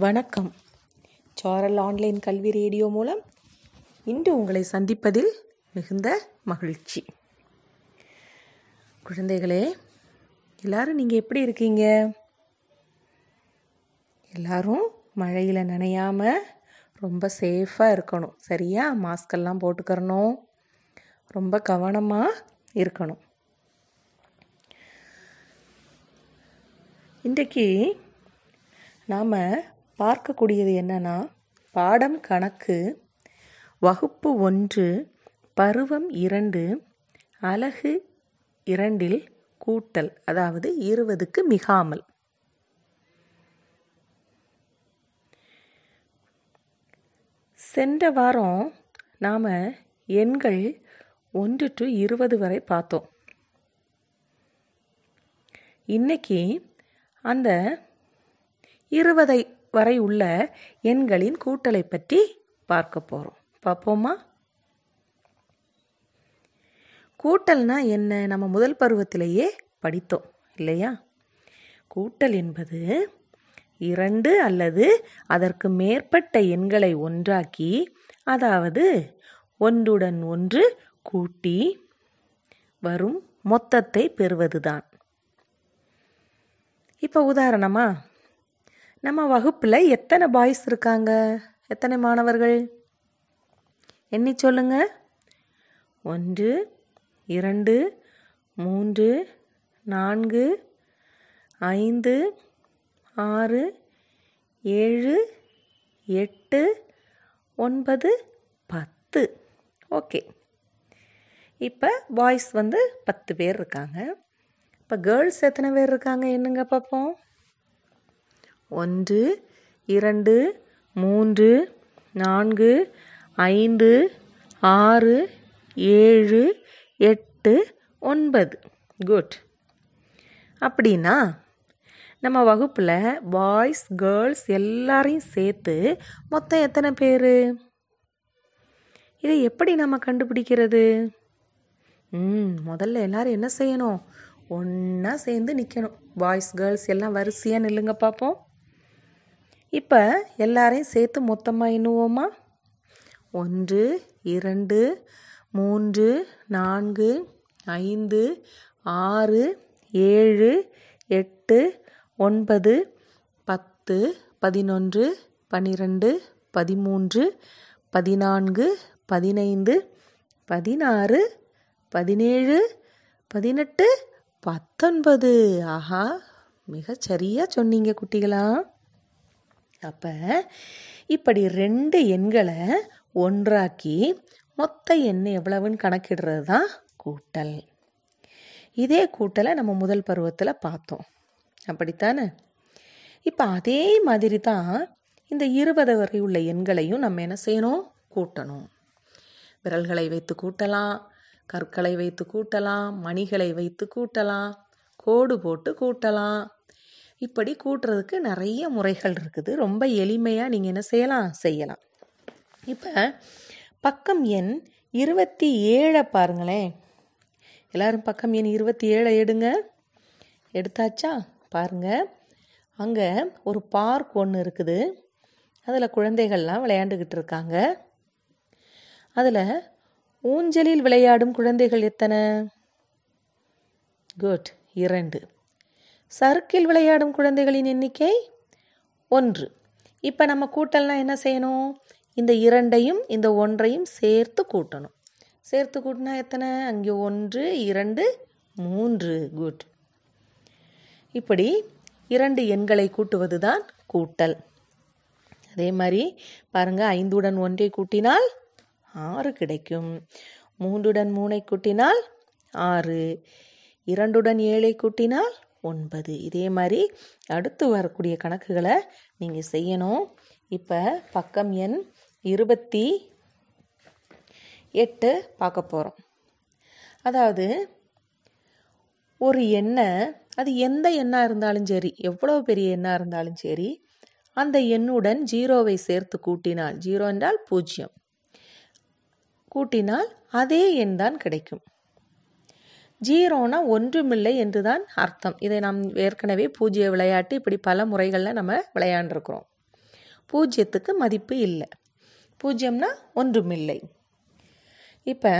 வணக்கம். சாரல் ஆன்லைன் கல்வி ரேடியோ மூலம் இன்று உங்களை சந்திப்பதில் மிகுந்த மகிழ்ச்சி. குழந்தைகளே எல்லாரும் நீங்கள் எப்படி இருக்கீங்க? எல்லாரும் மழையில் நனையாம ரொம்ப சேஃபாக இருக்கணும். சரியா? மாஸ்கெல்லாம் போட்டுக்கிறணும். ரொம்ப கவனமாக இருக்கணும். இன்றைக்கு நாம் பார்க்கக்கூடியது என்னன்னா பாடம் கணக்கு வகுப்பு ஒன்று பருவம் இரண்டு அலகு இரண்டில் கூட்டல் அதாவது இருபதுக்கு மிகாமல். சென்ற வாரம் நாம் எண்கள் ஒன்று டு இருபது வரை பார்த்தோம். இன்னைக்கு அந்த இருபதை வரை உள்ள எண்களின் கூட்டலை பற்றி பார்க்க போகிறோம் பார்ப்போமா? கூட்டல்னா என்ன? நம்ம முதல் பருவத்திலேயே படித்தோம் இல்லையா? கூட்டல் என்பது இரண்டு அல்லது அதற்கு மேற்பட்ட எண்களை ஒன்றாக்கி அதாவது ஒன்றுடன் ஒன்று கூட்டி வரும் மொத்தத்தை பெறுவதுதான். இப்போ உதாரணமா நம்ம வகுப்பில் எத்தனை பாய்ஸ் இருக்காங்க? எத்தனை மாணவர்கள்? எண்ணி சொல்லுங்க. ஒன்று இரண்டு மூன்று நான்கு ஐந்து ஆறு ஏழு எட்டு ஒன்பது பத்து. ஓகே. இப்போ பாய்ஸ் வந்து பத்து பேர் இருக்காங்க. இப்போ கேர்ள்ஸ் எத்தனை பேர் இருக்காங்க? என்னங்க பார்ப்போம். ஒன்று இரண்டு மூன்று நான்கு ஐந்து ஆறு ஏழு எட்டு ஒன்பது. குட் அப்படின்னா நம்ம வகுப்பில் பாய்ஸ் கேர்ள்ஸ் எல்லாரையும் சேர்த்து மொத்தம் எத்தனை பேர்? இதை எப்படி நம்ம கண்டுபிடிக்கிறது? ம் முதல்ல எல்லோரும் என்ன செய்யணும்? ஒன்றா சேர்ந்து நிற்கணும் பாய்ஸ் கேர்ள்ஸ் எல்லாம் வரிசையாக நில்லுங்க பார்ப்போம் இப்போ எல்லாரையும் சேர்த்து மொத்தமாக எண்ணுவோமா? ஒன்று இரண்டு மூன்று நான்கு ஐந்து ஆறு ஏழு எட்டு ஒன்பது பத்து பதினொன்று பன்னிரெண்டு பதிமூன்று பதினான்கு பதினைந்து பதினாறு பதினேழு பதினெட்டு பத்தொன்பது. ஆஹா மிகச்சரியாக சொன்னீங்க குட்டிகளா. அப்போ இப்படி ரெண்டு எண்களை ஒன்றாக்கி மொத்த எண் எவ்வளவுன்னு கணக்கிடுறது தான் கூட்டல். இதே கூட்டலை நம்ம முதல் பருவத்தில் பார்த்தோம். அப்படித்தானே? இப்போ அதே மாதிரி தான் இந்த இருபது வரை உள்ள எண்களையும் நம்ம என்ன செய்யணும்? கூட்டணும். விரல்களை வைத்து கூட்டலாம் கற்களை வைத்து கூட்டலாம் மணிகளை வைத்து கூட்டலாம் கோடு போட்டு கூட்டலாம். இப்படி கூட்டுறதுக்கு நிறைய முறைகள் இருக்குது. ரொம்ப எளிமையாக நீங்கள் என்ன செய்யலாம்? செய்யலாம். இப்போ பக்கம் எண் இருபத்தி ஏழை பாருங்களேன். எல்லாரும் பக்கம் எண் இருபத்தி ஏழை எடுங்க. எடுத்தாச்சா? பாருங்கள் அங்கே ஒரு பார்க் ஒன்று இருக்குது. அதில் குழந்தைகள்லாம் விளையாண்டுக்கிட்டு இருக்காங்க. அதில் ஊஞ்சலில் விளையாடும் குழந்தைகள் எத்தனை? குட் இரண்டு. சறுக்கில் விளையாடும் குழந்தைகளின் எண்ணிக்கை ஒன்று. இப்போ நம்ம கூட்டல்னா என்ன செய்யணும்? இந்த இரண்டையும் இந்த ஒன்றையும் சேர்த்து கூட்டணும். சேர்த்து கூட்டினா எத்தனை? அங்கே ஒன்று இரண்டு மூன்று. குட் இப்படி இரண்டு எண்களை கூட்டுவது தான் கூட்டல். அதே மாதிரி பாருங்கள் ஐந்துடன் ஒன்றை கூட்டினால் ஆறு கிடைக்கும். மூன்றுடன் மூனை கூட்டினால் ஆறு. இரண்டுடன் ஏழை கூட்டினால் ஒன்பது. இதே மாதிரி அடுத்து வரக்கூடிய கணக்குகளை நீங்கள் செய்யணும். இப்போ பக்கம் எண் இருபத்தி எட்டு பார்க்க போகிறோம் அதாவது ஒரு எண்ணை அது எந்த எண்ணாக இருந்தாலும் சரி எவ்வளோ பெரிய எண்ணாக இருந்தாலும் சரி அந்த எண்ணுடன் ஜீரோவை சேர்த்து கூட்டினால் ஜீரோ என்றால் பூஜ்ஜியம். கூட்டினால் அதே எண் தான் கிடைக்கும். ஜீரோனா ஒன்றுமில்லை என்று தான் அர்த்தம். இதை நாம் ஏற்கனவே பூஜ்ய விளையாட்டு இப்படி பல முறைகளில் நம்ம விளையாண்டுருக்குறோம். பூஜ்ஜியத்துக்கு மதிப்பு இல்லை. பூஜ்ஜியம்னா ஒன்றுமில்லை. இப்போ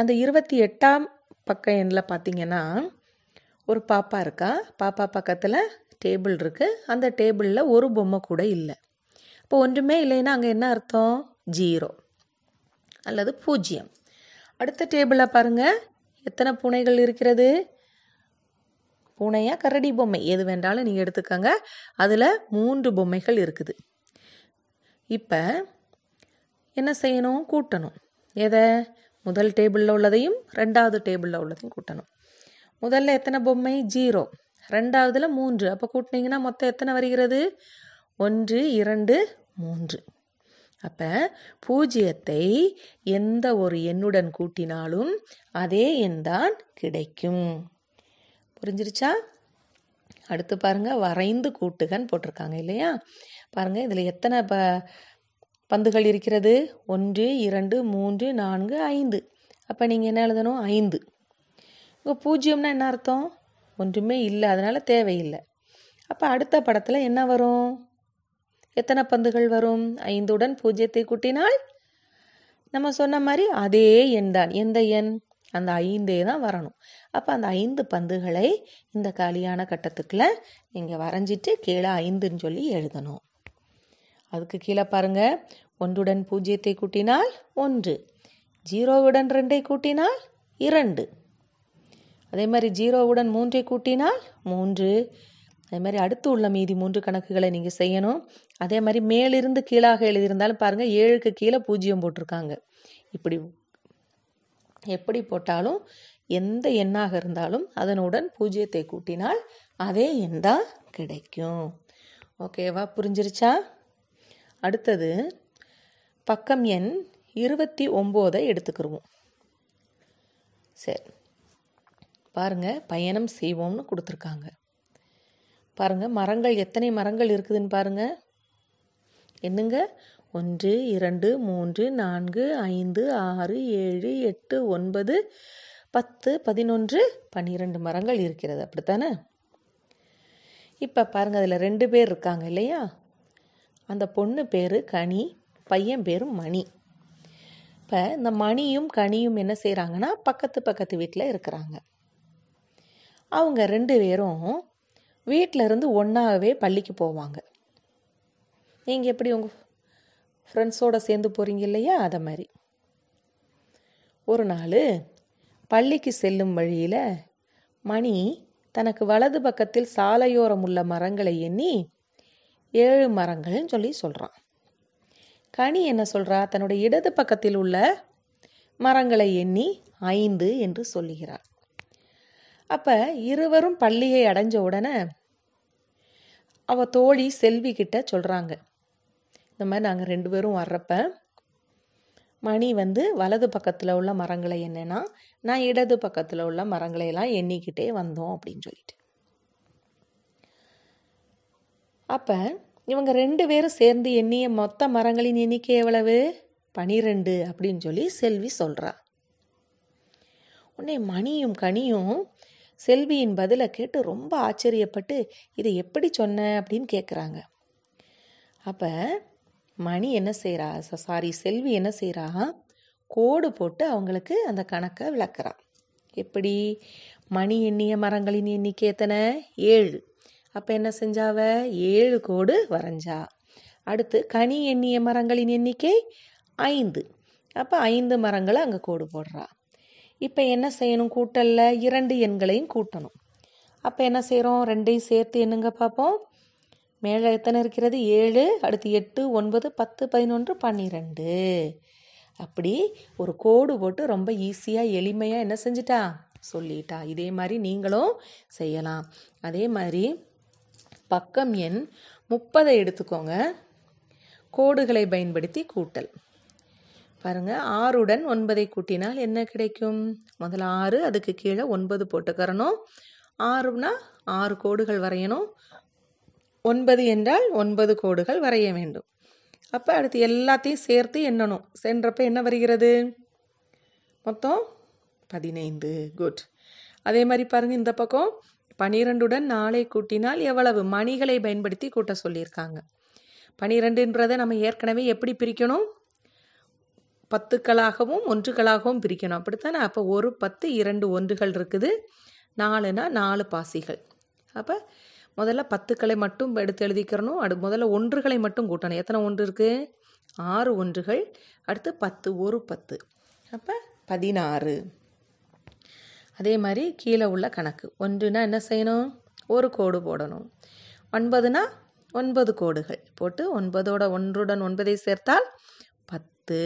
அந்த இருபத்தி எட்டாம் பக்க எண்ணில் பார்த்தீங்கன்னா ஒரு பாப்பா இருக்கா? பாப்பா பக்கத்தில் டேபிள் இருக்குது அந்த டேபிளில் ஒரு பொம்மை கூட இல்லை. இப்போ ஒன்றுமே இல்லைன்னா அங்கே என்ன அர்த்தம்? ஜீரோ அல்லது பூஜ்ஜியம் அடுத்த டேபிளில் பாருங்கள் எத்தனை பூனைகள் இருக்கிறது? பூனையா கரடி பொம்மை? எது வேண்டாலும் நீங்கள் எடுத்துக்கோங்க. அதில் மூன்று பொம்மைகள் இருக்குது. இப்போ என்ன செய்யணும்? கூட்டணும். எதை? முதல் டேபிளில் உள்ளதையும் ரெண்டாவது டேபிளில் உள்ளதையும் கூட்டணும். முதல்ல எத்தனை பொம்மை? ஜீரோ. ரெண்டாவதுல மூன்று. அப்போ கூட்டினீங்கன்னா மொத்தம் எத்தனை வருகிறது? ஒன்று இரண்டு மூன்று. அப்போ பூஜ்ஜியத்தை எந்த ஒரு எண்ணுடன் கூட்டினாலும் அதே எண் தான் கிடைக்கும். புரிஞ்சிருச்சா? அடுத்து பாருங்க வரைந்து கூட்டுகன்னு போட்டிருக்காங்க இல்லையா? பாருங்க இதில் எத்தனை ப பந்துகள் இருக்கிறது? ஒன்று இரண்டு மூன்று நான்கு ஐந்து. அப்போ நீங்கள் என்ன எழுதணும்? ஐந்து. இப்போ பூஜ்ஜியம்னா என்ன அர்த்தம்? ஒன்றுமே இல்லை அதனால் தேவையில்லை. அப்போ அடுத்த படத்தில் என்ன வரும்? எத்தனை பந்துகள் வரும்? ஐந்துடன் பூஜ்ஜியத்தை கூட்டினால் நம்ம சொன்ன மாதிரி அதே எண் தான். எந்த எண்? அந்த ஐந்தே தான் வரணும். அப்போ அந்த ஐந்து பந்துகளை இந்த காலியான கட்டத்துக்குள்ள நீங்கள் வரைஞ்சிட்டு கீழே ஐந்துன்னு சொல்லி எழுதணும். அதுக்கு கீழே பாருங்க. ஒன்றுடன் பூஜ்ஜியத்தை கூட்டினால் ஒன்று. ஜீரோவுடன் ரெண்டை கூட்டினால் இரண்டு. அதே மாதிரி ஜீரோவுடன் மூன்றை கூட்டினால் மூன்று. அதே மாதிரி அடுத்து உள்ள மீதி மூன்று கணக்குகளை நீங்கள் செய்யணும். அதே மாதிரி மேலிருந்து கீழாக எழுதியிருந்தாலும் பாருங்கள் ஏழுக்கு கீழே பூஜ்ஜியம் போட்டிருக்காங்க. இப்படி எப்படி போட்டாலும் எந்த எண்ணாக இருந்தாலும் அதனுடன் பூஜ்ஜியத்தை கூட்டினால் அதே எண் தான் கிடைக்கும். ஓகேவா புரிஞ்சிருச்சா? அடுத்தது பக்கம் எண் இருபத்தி ஒம்போதை எடுத்துக்கிருவோம். சரி. பாருங்கள் பயணம் செய்வோம்னு கொடுத்துருக்காங்க. பாருங்கள் மரங்கள் எத்தனை மரங்கள் இருக்குதுன்னு பாருங்கள் என்னங்க? ஒன்று இரண்டு மூன்று நான்கு ஐந்து ஆறு ஏழு எட்டு ஒன்பது பத்து பதினொன்று பன்னிரெண்டு மரங்கள் இருக்கிறது. அப்படித்தானே? இப்போ பாருங்கள் அதில் ரெண்டு பேர் இருக்காங்க இல்லையா? அந்த பொண்ணு பேர் கனி பையன் பேர் மணி. இப்போ இந்த மணியும் கனியும் என்ன செய்கிறாங்கன்னா பக்கத்து பக்கத்து வீட்டில் இருக்கிறாங்க. அவங்க ரெண்டு பேரும் வீட்டில் இருந்து ஒன்றாவே பள்ளிக்கு போவாங்க. நீங்கள் எப்படி உங்கள் ஃப்ரெண்ட்ஸோடு சேர்ந்து போகிறீங்க இல்லையா? அதை மாதிரி. ஒரு நாள் பள்ளிக்கு செல்லும் வழியில் மணி தனக்கு வலது பக்கத்தில் சாலையோரம் உள்ள மரங்களை எண்ணி ஏழு மரங்கள்னு சொல்லி சொல்கிறான் கனி என்ன சொல்கிறா தன்னுடைய இடது பக்கத்தில் உள்ள மரங்களை எண்ணி ஐந்து என்று சொல்லுகிறார் அப்போ இருவரும் பள்ளியை அடைஞ்ச உடனே அவ தோழி செல்வி கிட்ட சொல்கிறாங்க இந்த மாதிரி நாங்கள் ரெண்டு பேரும் வர்றப்ப மணி வந்து வலது பக்கத்தில் உள்ள மரங்களை என்னென்னா நான் இடது பக்கத்தில் உள்ள மரங்களை எல்லாம் எண்ணிக்கிட்டே வந்தோம் அப்படின்னு சொல்லிட்டு. அப்போ இவங்க ரெண்டு பேரும் சேர்ந்து எண்ணிய மொத்த மரங்களின் எண்ணிக்கை எவ்வளவு? பனிரெண்டு அப்படின்னு சொல்லி செல்வி சொல்கிறா உடனே மணியும் கனியும் செல்வியின் பதிலை கேட்டு ரொம்ப ஆச்சரியப்பட்டு இதை எப்படி சொன்ன? அப்படின்னு கேட்குறாங்க அப்போ மணி என்ன செய்கிறா சாரி செல்வி என்ன செய்கிறா கோடு போட்டு அவங்களுக்கு அந்த கணக்கை விளக்குறா. எப்படி? மணி எண்ணிய மரங்களின் எண்ணிக்கை எத்தனை? ஏழு. அப்போ என்ன செஞ்சாவ? ஏழு கோடு வரைஞ்சா. அடுத்து கனி எண்ணிய மரங்களின் எண்ணிக்கை ஐந்து. அப்போ ஐந்து மரங்களை அங்கே கோடு போடுறா. இப்போ என்ன செய்யணும்? கூட்டலில் இரண்டு எண்களையும் கூட்டணும். அப்போ என்ன செய்கிறோம் ரெண்டையும் சேர்த்து என்னங்க பார்ப்போம்? மேலே எத்தனை இருக்கிறது? ஏழு அடுத்து எட்டு ஒன்பது பத்து பதினொன்று பன்னிரெண்டு. அப்படி ஒரு கோடு போட்டு ரொம்ப ஈஸியாக எளிமையாக என்ன செஞ்சிட்டா? சொல்லிட்டா. இதே மாதிரி நீங்களும் செய்யலாம். அதே மாதிரி பக்கம் எண் முப்பதை எடுத்துக்கோங்க. கோடுகளை பயன்படுத்தி கூட்டல். பாருங்க ஆறுடன் ஒன்பதை கூட்டினால் என்ன கிடைக்கும்? முதல்ல ஆறு அதுக்கு கீழே ஒன்பது போட்டுக்கிறணும். ஆறுனா ஆறு கோடுகள் வரையணும். ஒன்பது என்றால் ஒன்பது கோடுகள் வரைய வேண்டும். அப்போ அடுத்து எல்லாத்தையும் சேர்த்து எண்ணணும். சென்றப்ப என்ன வருகிறது? மொத்தம் பதினைந்து. குட் அதே மாதிரி பாருங்கள் இந்த பக்கம் பனிரெண்டுடன் நாளை கூட்டினால் எவ்வளவு? மணிகளை பயன்படுத்தி கூட்ட சொல்லியிருக்காங்க. பனிரெண்டுன்றதை நம்ம ஏற்கனவே எப்படி பிரிக்கணும்? பத்துக்களாகவும் ஒன்றுகளாகவும் பிரிக்கணும். அப்படித்தானே? அப்போ ஒரு பத்து இரண்டு ஒன்றுகள் இருக்குது. நாலுனா நாலு பாசிகள். அப்போ முதல்ல பத்துக்களை மட்டும் எடுத்து எழுதிக்கிறணும். அடு முதல்ல ஒன்றுகளை மட்டும் கூட்டணும். எத்தனை ஒன்று இருக்குது ஆறு ஒன்றுகள். அடுத்து பத்து ஒரு பத்து. அப்போ பதினாறு. அதே மாதிரி கீழே உள்ள கணக்கு. ஒன்றுனா என்ன செய்யணும்? ஒரு கோடு போடணும். ஒன்பதுனா ஒன்பது கோடுகள். போட்டு ஒன்பதோட ஒன்றுடன் ஒன்பதை சேர்த்தால் பத்து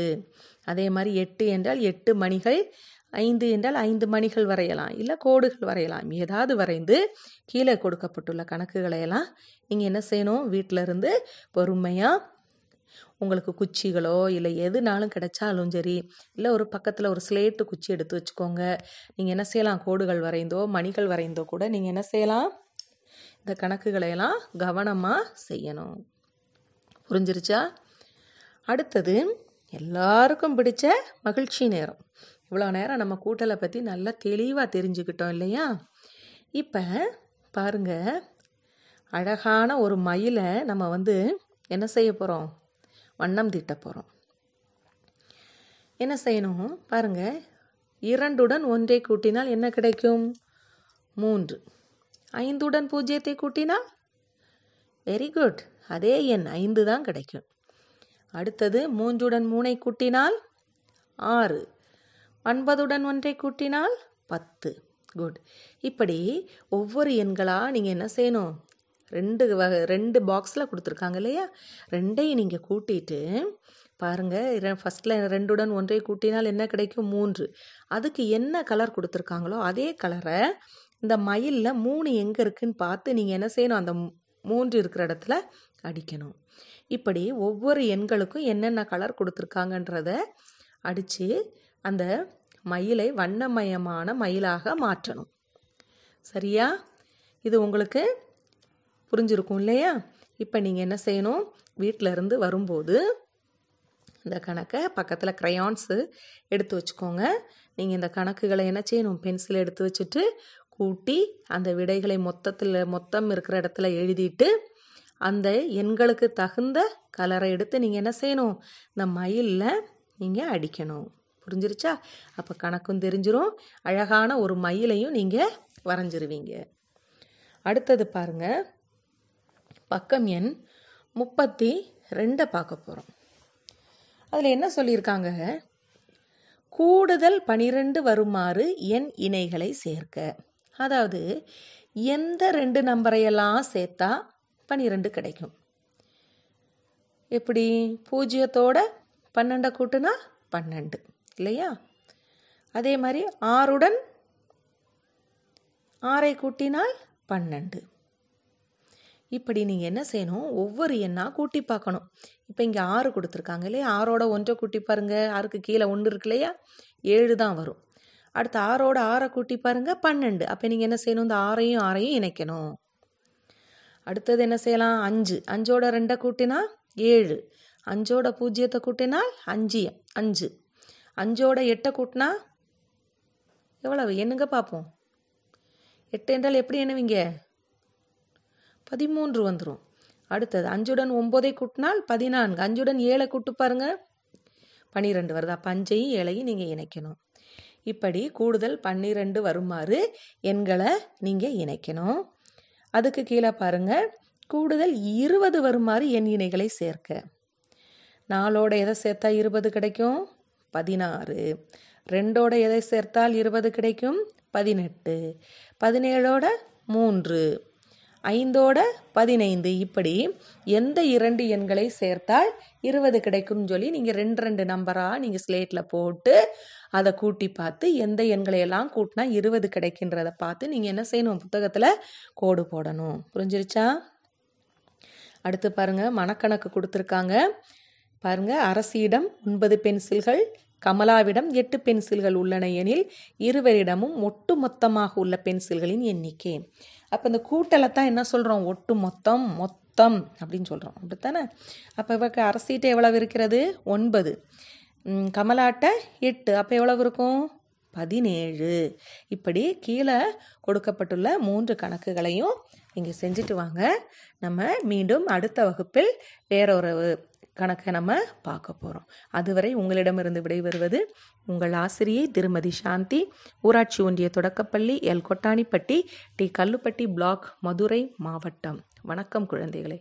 அதே மாதிரி எட்டு என்றால் எட்டு மணிகள் ஐந்து என்றால் ஐந்து மணிகள் வரையலாம். இல்லை கோடுகள் வரையலாம். ஏதாவது வரைந்து கீழே கொடுக்கப்பட்டுள்ள கணக்குகளை எல்லாம் நீங்கள் என்ன செய்யணும்? வீட்டில் இருந்து பொறுமையாக உங்களுக்கு குச்சிகளோ இல்லை எதுனாலும் கிடைச்சாலும் சரி இல்லை ஒரு பக்கத்தில் ஒரு ஸ்லேட்டு குச்சி எடுத்து வச்சுக்கோங்க. நீங்கள் என்ன செய்யலாம்? கோடுகள் வரைந்தோ மணிகள் வரைந்தோ கூட நீங்கள் என்ன செய்யலாம்? இந்த கணக்குகளையெல்லாம் கவனமாக செய்யணும். புரிஞ்சிருச்சா? அடுத்தது எல்லாருக்கும் பிடிச்ச மகிழ்ச்சி நேரம். இவ்வளோ நேரம் நம்ம கூட்டலை பற்றி நல்லா தெளிவாக தெரிஞ்சுக்கிட்டோம் இல்லையா? இப்போ பாருங்க அழகான ஒரு மயிலை நம்ம வந்து என்ன செய்ய போகிறோம் வண்ணம் தீட்ட போகிறோம் என்ன செய்யணும்? பாருங்க இரண்டுடன் ஒன்றை கூட்டினால் என்ன கிடைக்கும்? மூன்று. ஐந்துடன் பூஜ்ஜியத்தை கூட்டினால்? வெரி குட் அதே எண் ஐந்து தான் கிடைக்கும். அடுத்தது மூன்றுடன் மூனை கூட்டினால் ஆறு. ஒன்பதுடன் ஒன்றை கூட்டினால் பத்து. குட் இப்படி ஒவ்வொரு எண்களாக நீங்கள் என்ன செய்யணும்? ரெண்டு வகை ரெண்டு பாக்ஸில் கொடுத்துருக்காங்க இல்லையா? ரெண்டையும் நீங்கள் கூட்டிட்டு பாருங்கள் ஃபஸ்ட்டில் ரெண்டுடன் ஒன்றை கூட்டினால் என்ன கிடைக்கும்? மூன்று. அதுக்கு என்ன கலர் கொடுத்துருக்காங்களோ அதே கலரை இந்த மயிலில் மூணு எங்கே இருக்குதுன்னு பார்த்து நீங்கள் என்ன செய்யணும்? அந்த மூன்று இருக்கிற இடத்துல அடிக்கணும். இப்படி ஒவ்வொரு எண்களுக்கும் என்னென்ன கலர் கொடுத்துருக்காங்கன்றத அடித்து அந்த மயிலை வண்ணமயமான மயிலாக மாற்றணும். சரியா? இது உங்களுக்கு புரிஞ்சிருக்கும் இல்லையா? இப்போ நீங்கள் என்ன செய்யணும்? வீட்டிலருந்து வரும்போது இந்த கணக்கை பக்கத்தில் க்ரையான்ஸு எடுத்து வச்சுக்கோங்க. நீங்கள் இந்த கணக்குகளை என்ன செய்யணும்? பென்சில் எடுத்து வச்சுட்டு கூட்டி அந்த விடைகளை மொத்தத்தில் மொத்தம் இருக்கிற இடத்துல எழுதிட்டு அந்த எண்களுக்கு தகுந்த கலரை எடுத்து நீங்கள் என்ன செய்யணும்? இந்த மயிலில் நீங்கள் அடிக்கணும். புரிஞ்சிருச்சா? அப்போ கணக்கும் தெரிஞ்சிரும். அழகான ஒரு மயிலையும் நீங்கள் வரைஞ்சிருவீங்க. அடுத்தது பாருங்க. பக்கம் எண் முப்பத்தி ரெண்டை பார்க்க போகிறோம் அதில் என்ன சொல்லியிருக்காங்க? கூடுதல் பனிரெண்டு வருமாறு எண் இணைகளை சேர்க்க. அதாவது எந்த ரெண்டு நம்பரையெல்லாம் சேர்த்தா பன்னிரெண்டு கிடைக்கும். எப்படி? பூஜ்ஜியத்தோட பன்னெண்டை கூட்டுனா பன்னெண்டு. இல்லையா? அதே மாதிரி ஆறுடன் ஆறை கூட்டினால் பன்னெண்டு. இப்படி நீங்கள் என்ன செய்யணும்? ஒவ்வொரு எண்ணாக கூட்டி பார்க்கணும். இப்போ இங்கே ஆறு கொடுத்துருக்காங்க இல்லையா? ஆறோட ஒன்றை கூட்டி பாருங்கள் ஆறுக்கு கீழே ஒன்று இருக்கு இல்லையா? ஏழு தான் வரும். அடுத்து ஆறோட ஆறை கூட்டி பாருங்கள் பன்னெண்டு. அப்போ நீங்கள் என்ன செய்யணும்? இந்த ஆறையும் ஆறையும் இணைக்கணும். அடுத்தது என்ன செய்யலாம்? அஞ்சு. அஞ்சோட ரெண்டை கூட்டினா ஏழு. அஞ்சோட பூஜ்ஜியத்தை கூட்டினால் அஞ்சு. அஞ்சு. அஞ்சோட எட்டை கூட்டினா எவ்வளவு? என்னங்க பார்ப்போம். எட்டு என்றால் எப்படி எண்ணுவீங்க? பதிமூன்று வந்துடும் அடுத்தது அஞ்சுடன் ஒம்போதை கூட்டினால் பதினான்கு. அஞ்சுடன் ஏழை கூட்டு பாருங்க. பன்னிரெண்டு வருது. அப்போ அஞ்சையும் ஏழையும் நீங்கள் இணைக்கணும். இப்படி கூடுதல் பன்னிரெண்டு வருமாறு எண்களை நீங்கள் இணைக்கணும். அதுக்கு கீழே பாருங்க. கூடுதல் இருபது வருமாறு எண் இணைகளை சேர்க்க. நாலோட எதை சேர்த்தா இருபது கிடைக்கும்? பதினாறு. ரெண்டோட எதை சேர்த்தால் இருபது கிடைக்கும்? பதினெட்டு. பதினேழோட மூன்று. ஐந்தோட பதினைந்து. இப்படி எந்த இரண்டு எண்களை சேர்த்தால் இருபது கிடைக்கும்னு சொல்லி நீங்கள் ரெண்டு ரெண்டு நம்பராக நீங்கள் ஸ்லேட்டில் போட்டு அதை கூட்டி பார்த்து எந்த எண்களை எல்லாம் கூட்டினா இருபது கிடைக்கின்றத பார்த்து நீங்கள் என்ன செய்யணும்? புத்தகத்தில் கோடு போடணும். புரிஞ்சிருச்சா? அடுத்து பாருங்கள் மனக்கணக்கு கொடுத்துருக்காங்க. பாருங்கள் அரசியிடம் ஒன்பது பென்சில்கள் கமலாவிடம் எட்டு பென்சில்கள் உள்ளன எனில் இருவரிடமும் ஒட்டு மொத்தமாக உள்ள பென்சில்களின் எண்ணிக்கை. அப்போ இந்த கூட்டலை தான் என்ன சொல்கிறோம் ஒட்டு மொத்தம் மொத்தம் அப்படின்னு சொல்கிறோம் அப்படித்தானே? அப்போ இவருக்கு அரசிட்ட எவ்வளவு இருக்கிறது? ஒன்பது. கமலாட்டை கமலாட்ட எட்டு. அப்போ எவ்வளவு இருக்கும்? பதினேழு. இப்படி கீழே கொடுக்கப்பட்டுள்ள மூன்று கணக்குகளையும் இங்கே செஞ்சுட்டு வாங்க. நம்ம மீண்டும் அடுத்த வகுப்பில் வேறொரு கணக்கை நம்ம பார்க்க போகிறோம் அதுவரை உங்களிடமிருந்து விடைபெறுவது உங்கள் ஆசிரியை திருமதி சாந்தி ஊராட்சி ஒன்றிய தொடக்கப்பள்ளி L. Kottanipatti T. Kallupatti block Madurai மாவட்டம். வணக்கம் குழந்தைகளே.